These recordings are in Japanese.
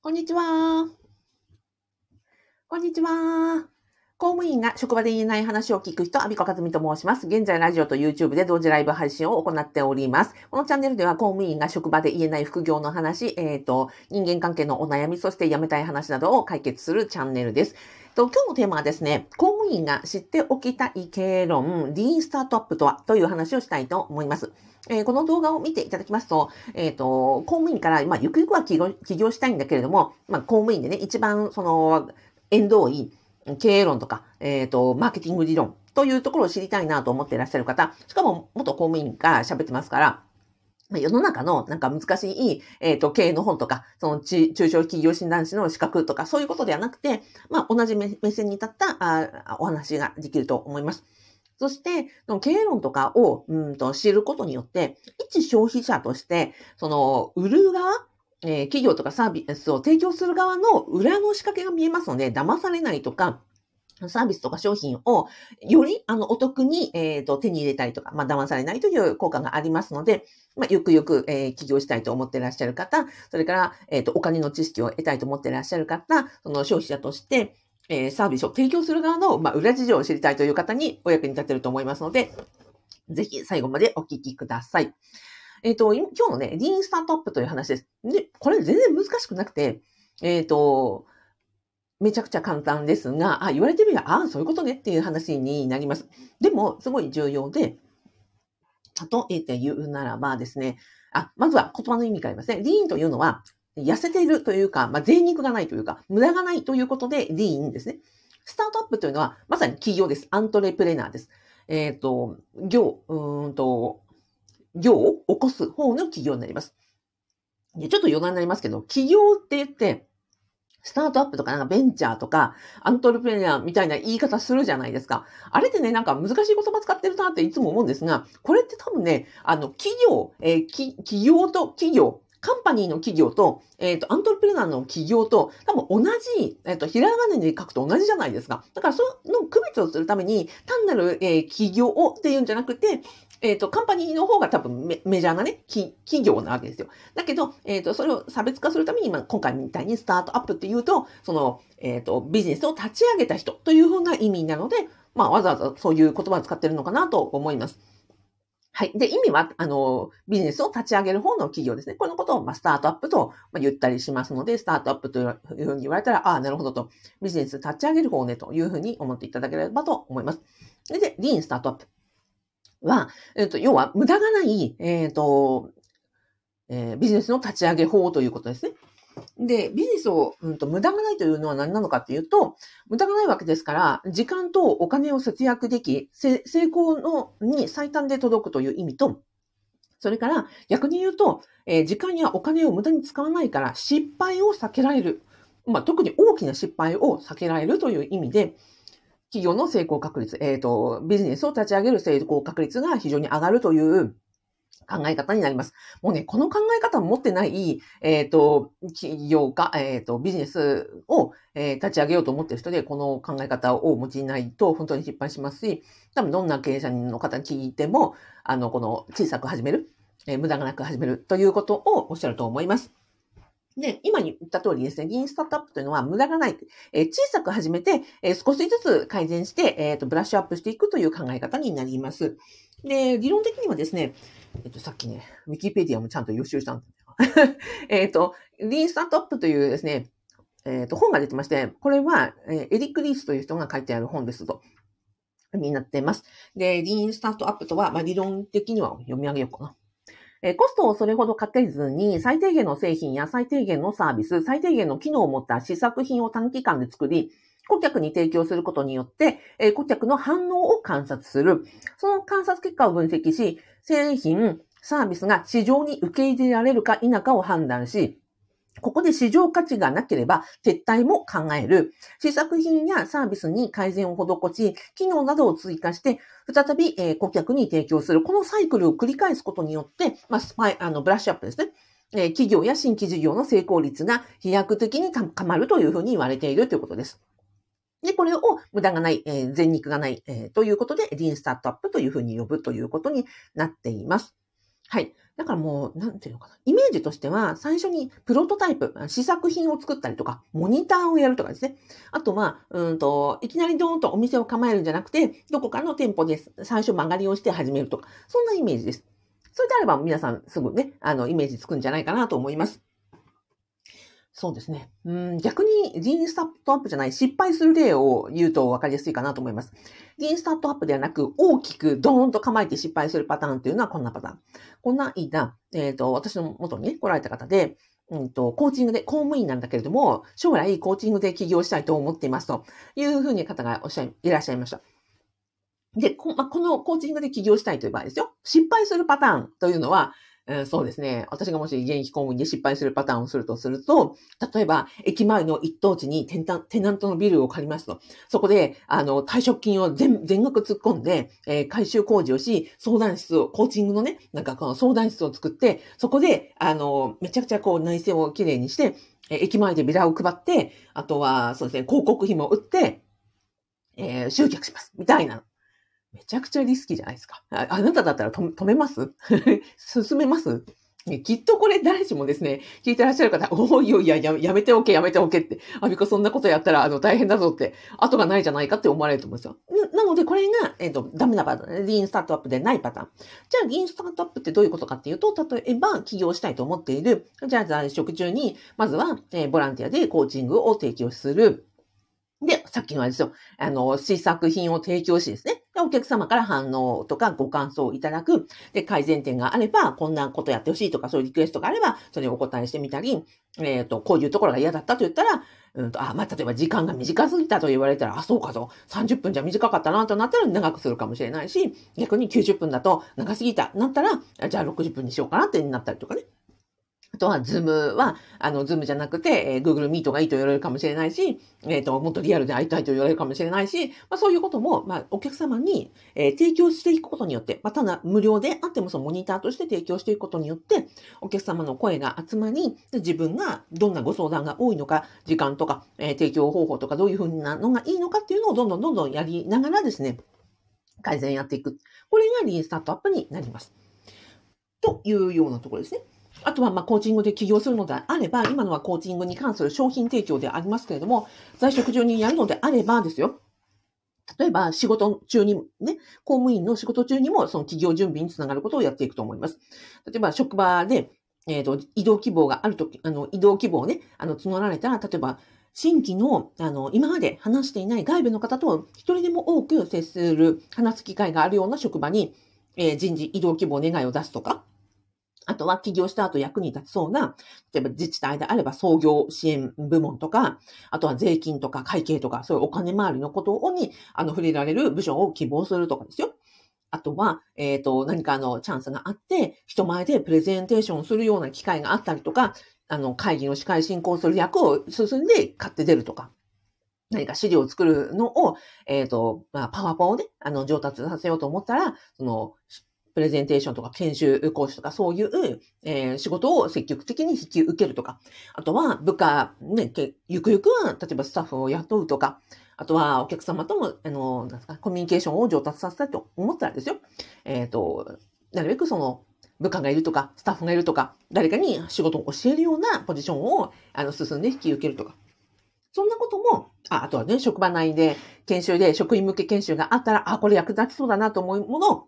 こんにちは。こんにちは。公務員が職場で言えない話を聞く人、アビコカズミと申します。現在ラジオと YouTube で同時ライブ配信を行っております。このチャンネルでは公務員が職場で言えない副業の話、えっ、ー、と、人間関係のお悩み、そして辞めたい話などを解決するチャンネルです。と今日のテーマはですね、公務員が知っておきたい経営論、リーンスタートアップとはという話をしたいと思います。えー、この動画を見ていただきますと、えっ、ー、と、公務員から、まあ、ゆくゆくは起業起業したいんだけれども、まあ、公務員でね、一番、その、縁遠い、経営論とか、えっ、ー、と、マーケティング理論というところを知りたいなと思っていらっしゃる方、しかも元公務員が喋ってますから、世の中のなんか難しい、えっ、ー、と、経営の本とか、その中小企業診断士の資格とか、そういうことではなくて、まあ、同じ目線に立ったあお話ができると思います。そして、その経営論とかをうんと知ることによって、一消費者として、その、売る側、えー、企業とかサービスを提供する側の裏の仕掛けが見えますので、騙されないとか、サービスとか商品をよりあのお得に、えーと、手に入れたりとか、まあ、騙されないという効果がありますので、まあ、ゆくゆく、えー、起業したいと思っていらっしゃる方、それから、えっ、ー、と、お金の知識を得たいと思っていらっしゃる方、その消費者として、えー、サービスを提供する側の、まあ、裏事情を知りたいという方にお役に立てると思いますので、ぜひ最後までお聞きください。えっ、ー、と、今日のね、リーンスタートアップという話です。で、これ全然難しくなくて、えっ、ー、と、めちゃくちゃ簡単ですが、あ、言われてみれば、ああ、そういうことねっていう話になります。でも、すごい重要で、例えて言うならばですね、あ、まずは言葉の意味から言いますね。リーンというのは、痩せているというか、まあ、贅肉がないというか、無駄がないということで、リーンですね。スタートアップというのは、まさに企業です。アントレプレナーです。えっ、ー、と、業、うんと、業を起こす方の企業になります。ちょっと余談になりますけど、企業って言って、スタートアップとかなんかベンチャーとか、アントレプレナーみたいな言い方するじゃないですか。あれってね、なんか難しい言葉使ってるなっていつも思うんですが、これって多分ね、あの、企業、えー、企業と企業、カンパニーの企業と、えっ、ー、と、アントレプレナーの企業と、多分同じ、えっ、ー、と、ひらがなで書くと同じじゃないですか。だから、その区別をするために、単なる、えー、企業をっていうんじゃなくて、えっ、ー、と、カンパニーの方が多分メメジャーなね、企業なわけですよ。だけど、えっ、ー、と、それを差別化するために、まあ、今回みたいにスタートアップっていうと、その、えっ、ー、と、ビジネスを立ち上げた人というふうな意味なので、まあ、わざわざそういう言葉を使ってるのかなと思います。はい。で、意味は、あの、ビジネスを立ち上げる方の企業ですね。このことを、まあ、スタートアップと言ったりしますので、スタートアップというふうに言われたら、ああ、なるほどと、ビジネス立ち上げる方ねというふうに思っていただければと思います。で、リーンスタートアップ。は、えっ、と、要は無駄がない、えっ、と、えー、ビジネスの立ち上げ法ということですね。で、ビジネスを、うんと、無駄がないというのは何なのかっていうと、無駄がないわけですから、時間とお金を節約でき、成功のに最短で届くという意味と、それから逆に言うと、えー、時間やお金を無駄に使わないから失敗を避けられる。まあ、特に大きな失敗を避けられるという意味で、企業の成功確率、えっ、ー、と、ビジネスを立ち上げる成功確率が非常に上がるという考え方になります。もうね、この考え方を持ってない、えっ、ー、と、企業か、えっ、ー、と、ビジネスを、えー、立ち上げようと思っている人で、この考え方をお持ちないと本当に失敗しますし、多分どんな経営者の方に聞いても、あの、この小さく始める、えー、無駄がなく始めるということをおっしゃると思います。で、今言った通りですね、リーンスタートアップというのは無駄がない。えー、小さく始めて、えー、少しずつ改善して、えっ、と、ブラッシュアップしていくという考え方になります。で、理論的にはですね、えっ、と、さっきね、ウィキペディアもちゃんと予習したんだよ。えっと、リーンスタートアップというですね、えっ、と、本が出てまして、これは、えエリック・リースという人が書いてある本ですと。になっています。で、リーンスタートアップとは、まあ、理論的には読み上げようかな。えコストをそれほどかけずに、最低限の製品や最低限のサービス、最低限の機能を持った試作品を短期間で作り、顧客に提供することによって、え顧客の反応を観察する。その観察結果を分析し、製品、サービスが市場に受け入れられるか否かを判断し、ここで市場価値がなければ撤退も考える。試作品やサービスに改善を施し、機能などを追加して、再び、えー、顧客に提供する。このサイクルを繰り返すことによって、まあ、スパイ、あの、ブラッシュアップですね。え、企業や新規事業の成功率が飛躍的に高まるというふうに言われているということです。で、これを無駄がない、えー、全肉がない、えー、ということで、リーンスタートアップというふうに呼ぶということになっています。はい。だからもう、なんていうのかな。イメージとしては、最初にプロトタイプ、試作品を作ったりとか、モニターをやるとかですね。あとは、うんと、いきなりドーンとお店を構えるんじゃなくて、どこかの店舗で最初曲がりをして始めるとか、そんなイメージです。それであれば皆さんすぐね、あの、イメージつくんじゃないかなと思います。そうですね。うん、逆に、リーンスタートアップじゃない失敗する例を言うと分かりやすいかなと思います。リーンスタートアップではなく、大きくドーンと構えて失敗するパターンっていうのはこんなパターン。こんな間、えっ、ー、と、私の元にね、来られた方で、うんと、コーチングで、公務員なんだけれども、将来コーチングで起業したいと思っていますというふうに方がおっしゃい、いらっしゃいました。で、こ,、まこのコーチングで起業したいという場合ですよ。失敗するパターンというのは、うん、そうですね。私がもし現役公務員で失敗するパターンをするとすると、例えば、駅前の一等地にテナントのビルを借りますと。そこで、あの、退職金を全額突っ込んで、えー、回収工事をし、相談室を、コーチングのね、なんかこの相談室を作って、そこで、あの、めちゃくちゃこう内政をきれいにして、えー、駅前でビラを配って、あとは、そうですね、広告費も売って、え、集客します。みたいなめちゃくちゃリスキーじゃないですか。ああなただったら止めます？進めます？きっとこれ誰しもですね、聞いてらっしゃる方、おいおいやややめておけ、やめておけって、あびこそんなことやったらあの大変だぞって、後がないじゃないかって思われると思うんですよ。なので、これが、えっ、ー、と、ダメなパターン、リーンスタートアップでないパターン。じゃあ、リーンスタートアップってどういうことかっていうと、例えば、起業したいと思っている、じゃあ、在職中に、まずは、えー、ボランティアでコーチングを提供する。で、さっきのあれですよ。あの、試作品を提供しですね。お客様から反応とかご感想をいただく。で、改善点があれば、こんなことやってほしいとか、そういうリクエストがあれば、それをお答えしてみたり、えっ、ー、と、こういうところが嫌だったと言ったら、うんと、あ、まあ、例えば時間が短すぎたと言われたら、あ、そうかと、30分じゃ短かったなとなったら長くするかもしれないし、逆に90分だと長すぎた、なったら、じゃあ60分にしようかなってなったりとかね。あとは、 Zoom は、あの、 Zoom じゃなくて、えー、Google Meet がいいと言われるかもしれないし、えっ、ー、と、もっとリアルで会いたいと言われるかもしれないし、まあそういうことも、まあお客様に、えー、提供していくことによって、まあただ無料であってもそのモニターとして提供していくことによって、お客様の声が集まり、自分がどんなご相談が多いのか、時間とか、えー、提供方法とかどういうふうなのがいいのかっていうのをどんどんどんどんやりながらですね、改善やっていく。これがリーンスタートアップになります。というようなところですね。あとは、ま、コーチングで起業するのであれば、今のはコーチングに関する商品提供でありますけれども、在職中にやるのであればですよ。例えば、仕事中に、ね、公務員の仕事中にも、その企業準備につながることをやっていくと思います。例えば、職場で、えっ、ー、と、移動希望があるとき、あの、移動希望をね、あの、募られたら、例えば、新規の、あの、今まで話していない外部の方と一人でも多く接する、話す機会があるような職場に、えー、人事移動希望願いを出すとか、あとは起業した後役に立ちそうな、例えば自治体であれば創業支援部門とか、あとは税金とか会計とか、そういうお金回りのことに、あの、触れられる部署を希望するとかですよ。あとは、えっ、ー、と、何かあのチャンスがあって、人前でプレゼンテーションするような機会があったりとか、あの、会議の司会進行する役を進んで買って出るとか。何か資料を作るのを、えっ、ー、と、まあ、パワポをね、あの、上達させようと思ったら、その、プレゼンテーションとか研修講師とかそういう、えー、仕事を積極的に引き受けるとか、あとは部下、ね、ゆくゆくは、例えばスタッフを雇うとか、あとはお客様とも、あの、なんですか、コミュニケーションを上達させたいと思ったらですよ。えっ、ー、と、なるべくその、部下がいるとか、スタッフがいるとか、誰かに仕事を教えるようなポジションを、あの、進んで引き受けるとか。そんなことも、ああとはね、職場内で研修で職員向け研修があったら、あ、これ役立ちそうだなと思うものを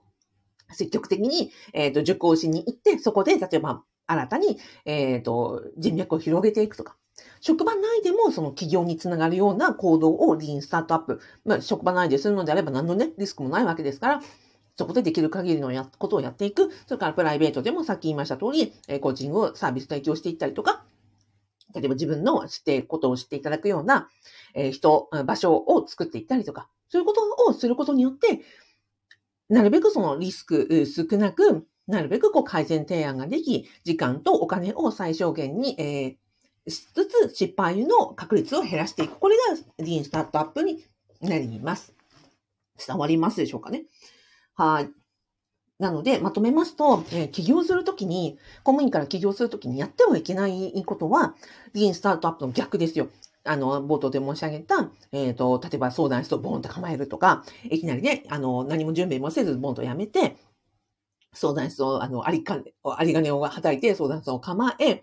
積極的に、えっ、ー、と、受講しに行って、そこで、例えば、新たに、えっ、ー、と、人脈を広げていくとか。職場内でもその企業につながるような行動をリーンスタートアップ。まあ、職場内でするのであれば何のね、リスクもないわけですから、そこでできる限りのやことをやっていく。それからプライベートでもさっき言いました通り、え、コーチングをサービス提供していったりとか、例えば自分の知っていることを知っていただくような、え、人、場所を作っていったりとか、そういうことをすることによって、なるべくそのリスク少なく、なるべくこう改善提案ができ、時間とお金を最小限に、えー、しつつ失敗の確率を減らしていく。これがリーンスタートアップになります。伝わりますでしょうかね。はい。なので、まとめますと、えー、起業するときに、公務員から起業するときにやってはいけないことは、リーンスタートアップの逆ですよ。あの、冒頭で申し上げた、えっ、ー、と、例えば相談室をボンと構えるとか、いきなりね、あの、何も準備もせずボンとやめて、相談室を、あの、ありか、あり金をはたいて相談室を構え、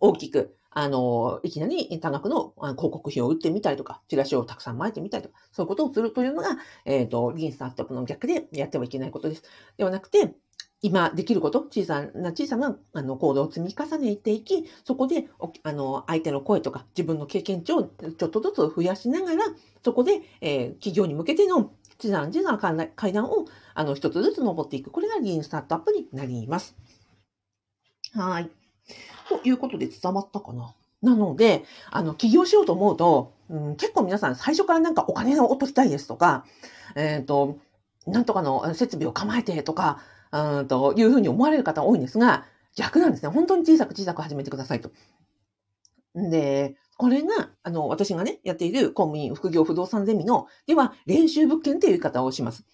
大きく、あの、いきなり多額の広告費を売ってみたりとか、チラシをたくさん巻いてみたりとか、そういうことをするというのが、えっ、ー、と、リンスタートアップの逆でやってはいけないことです。ではなくて、今できること、小さな小さなあの行動を積み重ねていき、そこであの相手の声とか自分の経験値をちょっとずつ増やしながら、そこで、えー、企業に向けての小さな小さな階段をあの一つずつ登っていく。これがリーンスタートアップになります。はい。ということで伝わったかな？なので、あの、起業しようと思うと、うん、結構皆さん最初からなんかお金を取りたいですとか、えっ、ー、と、なんとかの設備を構えてとか、うんというふうに思われる方多いんですが、逆なんですね。本当に小さく小さく始めてくださいと。で、これが、あの、私がね、やっている公務員副業不動産ゼミの、では、練習物件っていう言い方をします。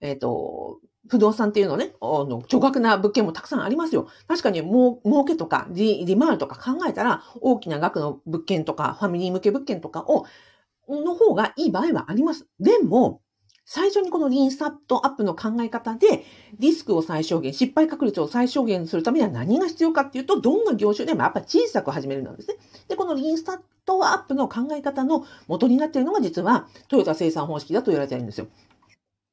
えっ、ー、と、不動産っていうのね、あの、巨額な物件もたくさんありますよ。確かに、もう、儲けとか利、利回りとか考えたら、大きな額の物件とか、ファミリー向け物件とかを、の方がいい場合はあります。でも、最初にこのリーンスタートアップの考え方で、リスクを最小限、失敗確率を最小限するためには何が必要かっていうと、どんな業種でもやっぱ小さく始めるんですね。で、このリーンスタートアップの考え方の元になっているのが実はトヨタ生産方式だと言われているんですよ。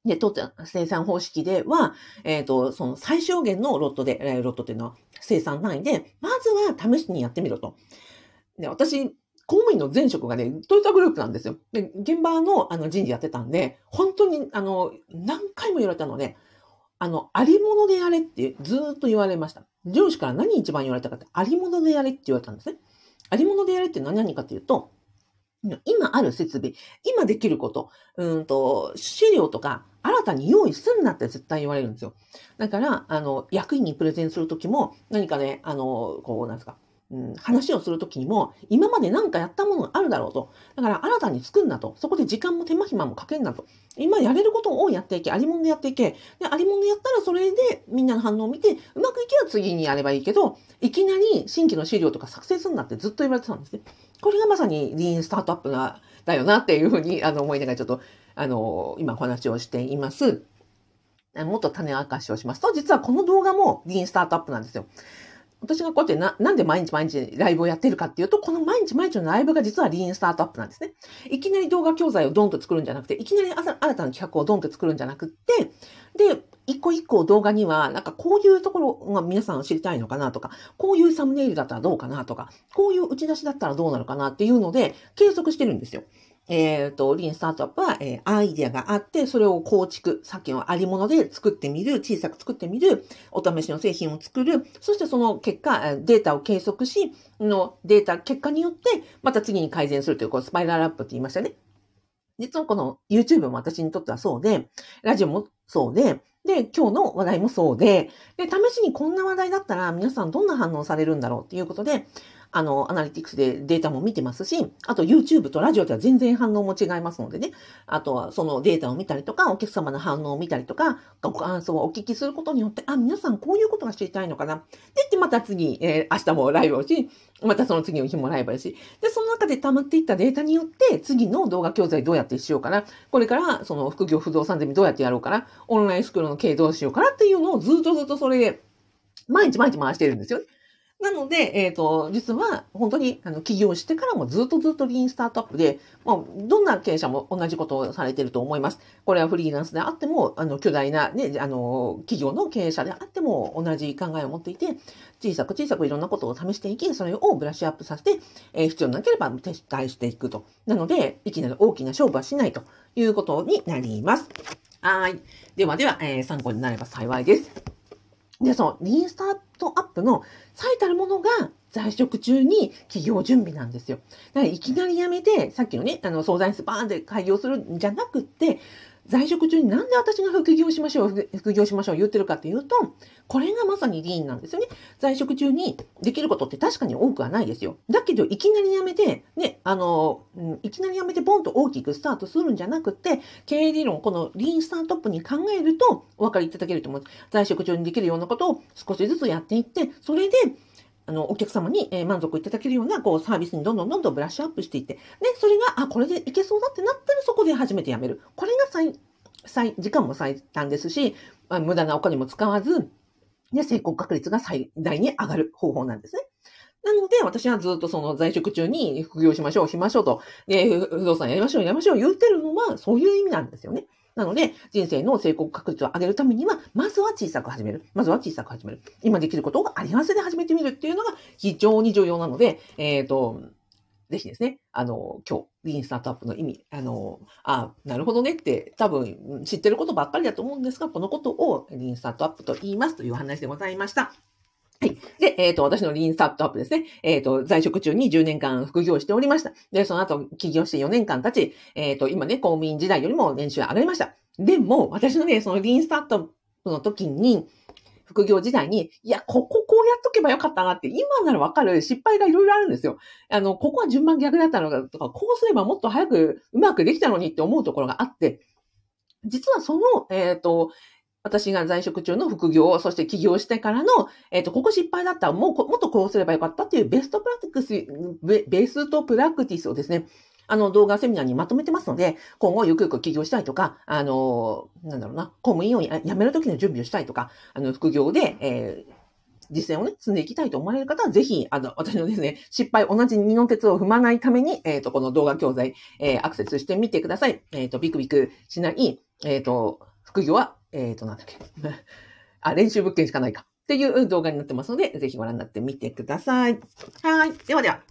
で、トヨタ生産方式では、えっ、ー、と、その最小限のロットで、ロットっていうのは生産単位で、まずは試しにやってみろと。で、私、公務員の前職がね、トヨタグループなんですよ。で、現場のあの人事やってたんで、本当に、あの、何回も言われたので、あの、ありものでやれってずっと言われました。上司から何一番言われたかって、ありものでやれって言われたんですね。ありものでやれって何々かっていうと、今ある設備、今できること、うんと、資料とか新たに用意すんなって絶対言われるんですよ。だから、あの、役員にプレゼンするときも、何かね、あの、こう、なんですか、うん、話をするときにも、今まで何かやったものがあるだろうと。だから新たに作んなと。そこで時間も手間暇もかけんなと。今やれることをやっていけ。ありもんでやっていけ。で、ありもんでやったらそれでみんなの反応を見て、うまくいけば次にやればいいけど、いきなり新規の資料とか作成するんなってずっと言われてたんですね。これがまさにリーンスタートアップな、だよなっていうふうにあの思いながらちょっと、あの、今お話をしています。もっと種明かしをしますと、実はこの動画もリーンスタートアップなんですよ。私がこうやってな、なんで毎日毎日ライブをやってるかっていうと、この毎日毎日のライブが実はリーンスタートアップなんですね。いきなり動画教材をドンと作るんじゃなくて、いきなり新たな企画をドンと作るんじゃなくて、で、一個一個動画には、なんかこういうところが皆さん知りたいのかなとか、こういうサムネイルだったらどうかなとか、こういう打ち出しだったらどうなるかなっていうので、計測してるんですよ。えっ、ー、と、リーンスタートアップは、えー、アイデアがあって、それを構築、さっきのありもので作ってみる、小さく作ってみる、お試しの製品を作る、そしてその結果、データを計測し、のデータ、結果によって、また次に改善するという、こう、スパイラルアップって言いましたね。実はこの YouTube も私にとってはそうで、ラジオもそうで、で、今日の話題もそうで、で、試しにこんな話題だったら皆さんどんな反応されるんだろうっていうことで、あの、アナリティクスでデータも見てますし、あと YouTube とラジオでは全然反応も違いますのでね、あとはそのデータを見たりとか、お客様の反応を見たりとか、ご感想をお聞きすることによって、あ、皆さんこういうことが知りたいのかな。で、ってまた次、えー、明日もライブをし、またその次の日もライブをし、で、その中で溜まっていったデータによって、次の動画教材どうやってしようかな。これから、その副業不動産ゼミどうやってやろうかな。オンラインスクールの経営どうしようかなっていうのをずっとずっとそれで、毎日毎日回してるんですよね。なので、えっ、ー、と、実は本当にあの起業してからもずっとずっとリーンスタートアップで、まあ、どんな経営者も同じことをされていると思います。これはフリーランスであっても、あの、巨大なね、あの、企業の経営者であっても同じ考えを持っていて、小さく小さくいろんなことを試していき、それをブラッシュアップさせて、えー、必要なければ撤退していくと。なので、いきなり大きな勝負はしないということになります。はい。ではでは、えー、参考になれば幸いです。で、その、リーンスタートアップの最たるものが、在職中に企業準備なんですよ。だからいきなり辞めて、さっきのね、あの、相談室バーンって開業するんじゃなくって、在職中になんで私が副業しましょう、副業しましょう言ってるかっていうと、これがまさにリーンなんですよね。在職中にできることって確かに多くはないですよ。だけど、いきなり辞めて、ね、あの、いきなり辞めてボンと大きくスタートするんじゃなくて、経営理論、このリーンスタートアップに考えるとお分かりいただけると思う。在職中にできるようなことを少しずつやっていって、それで、あの、お客様に、え満足いただけるような、こう、サービスにどんどんどんどんブラッシュアップしていって、で、それが、あ、これでいけそうだってなったら、そこで初めてやめる。これが最、最、時間も最短ですし、まあ、無駄なお金も使わず、で、成功確率が最大に上がる方法なんですね。なので、私はずっとその在職中に副業しましょう、しましょうと、で、不動産やりましょう、やりましょう言ってるのは、そういう意味なんですよね。なので、人生の成功確率を上げるためには、まずは小さく始める。まずは小さく始める。今できることがあり合わせで始めてみるっていうのが非常に重要なので、えっ、ー、と、ぜひですね、あの、今日、リーンスタートアップの意味、あの、あ、なるほどねって多分知ってることばっかりだと思うんですが、このことをリーンスタートアップと言いますという話でございました。はい。で、えっ、ー、と、私のリーンスタートアップですね。えっ、ー、と、在職中に10年間副業しておりました。で、その後、起業して4年間経ち、えっ、ー、と、今ね、公務員時代よりも年収上がりました。でも、私のね、そのリーンスタートアップの時に、副業時代に、いや、こここうやっとけばよかったなって、今ならわかる失敗がいろいろあるんですよ。あの、ここは順番逆だったのかとか、こうすればもっと早くうまくできたのにって思うところがあって、実はその、えっ、ー、と、私が在職中の副業、そして起業してからの、えっ、ー、と、ここ失敗だったらもう、もっとこうすればよかったっていうベストプラクティス、ベストプラクティスをですね、あの動画セミナーにまとめてますので、今後ゆくゆく起業したいとか、あの、なんだろうな、公務員を辞めるときの準備をしたいとか、あの、副業で、えー実践をね、積んでいきたいと思われる方は、ぜひ、あの、私のですね、失敗、同じ二の鉄を踏まないために、えっ、ー、と、この動画教材、えー、アクセスしてみてください。えっ、ー、と、ビクビクしない、えっ、と、副業は、えっ、と、なんだっけ。あ、練習物件しかないか。っていう動画になってますので、ぜひご覧になってみてください。はい。ではでは。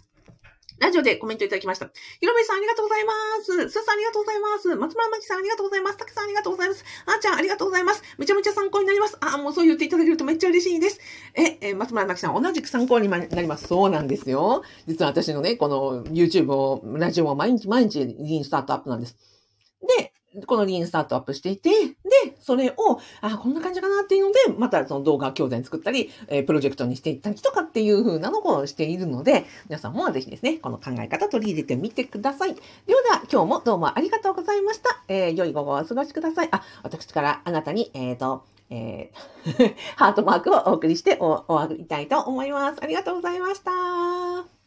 ラジオでコメントいただきました。ひろべさんありがとうございます。すーさんありがとうございます。松村まきさんありがとうございます。たけさんありがとうございます。あーちゃんありがとうございます。めちゃめちゃ参考になります。あーもうそう言っていただけるとめっちゃ嬉しいです。え、え松村まきさん同じく参考になります。そうなんですよ。実は私のね、この YouTube を、ラジオを毎日毎日リンスタートアップなんです。で、このリーンスタートアップしていて、で、それを、あ、こんな感じかなっていうので、またその動画教材作ったり、えー、プロジェクトにしていったりとかっていう風なのをしているので、皆さんもぜひですね、この考え方取り入れてみてください。ではでは、今日もどうもありがとうございました。えー、良い午後をお過ごしください。あ、私からあなたに、えっ、ー、と、えー、ハートマークをお送りしてお終わりたいと思います。ありがとうございました。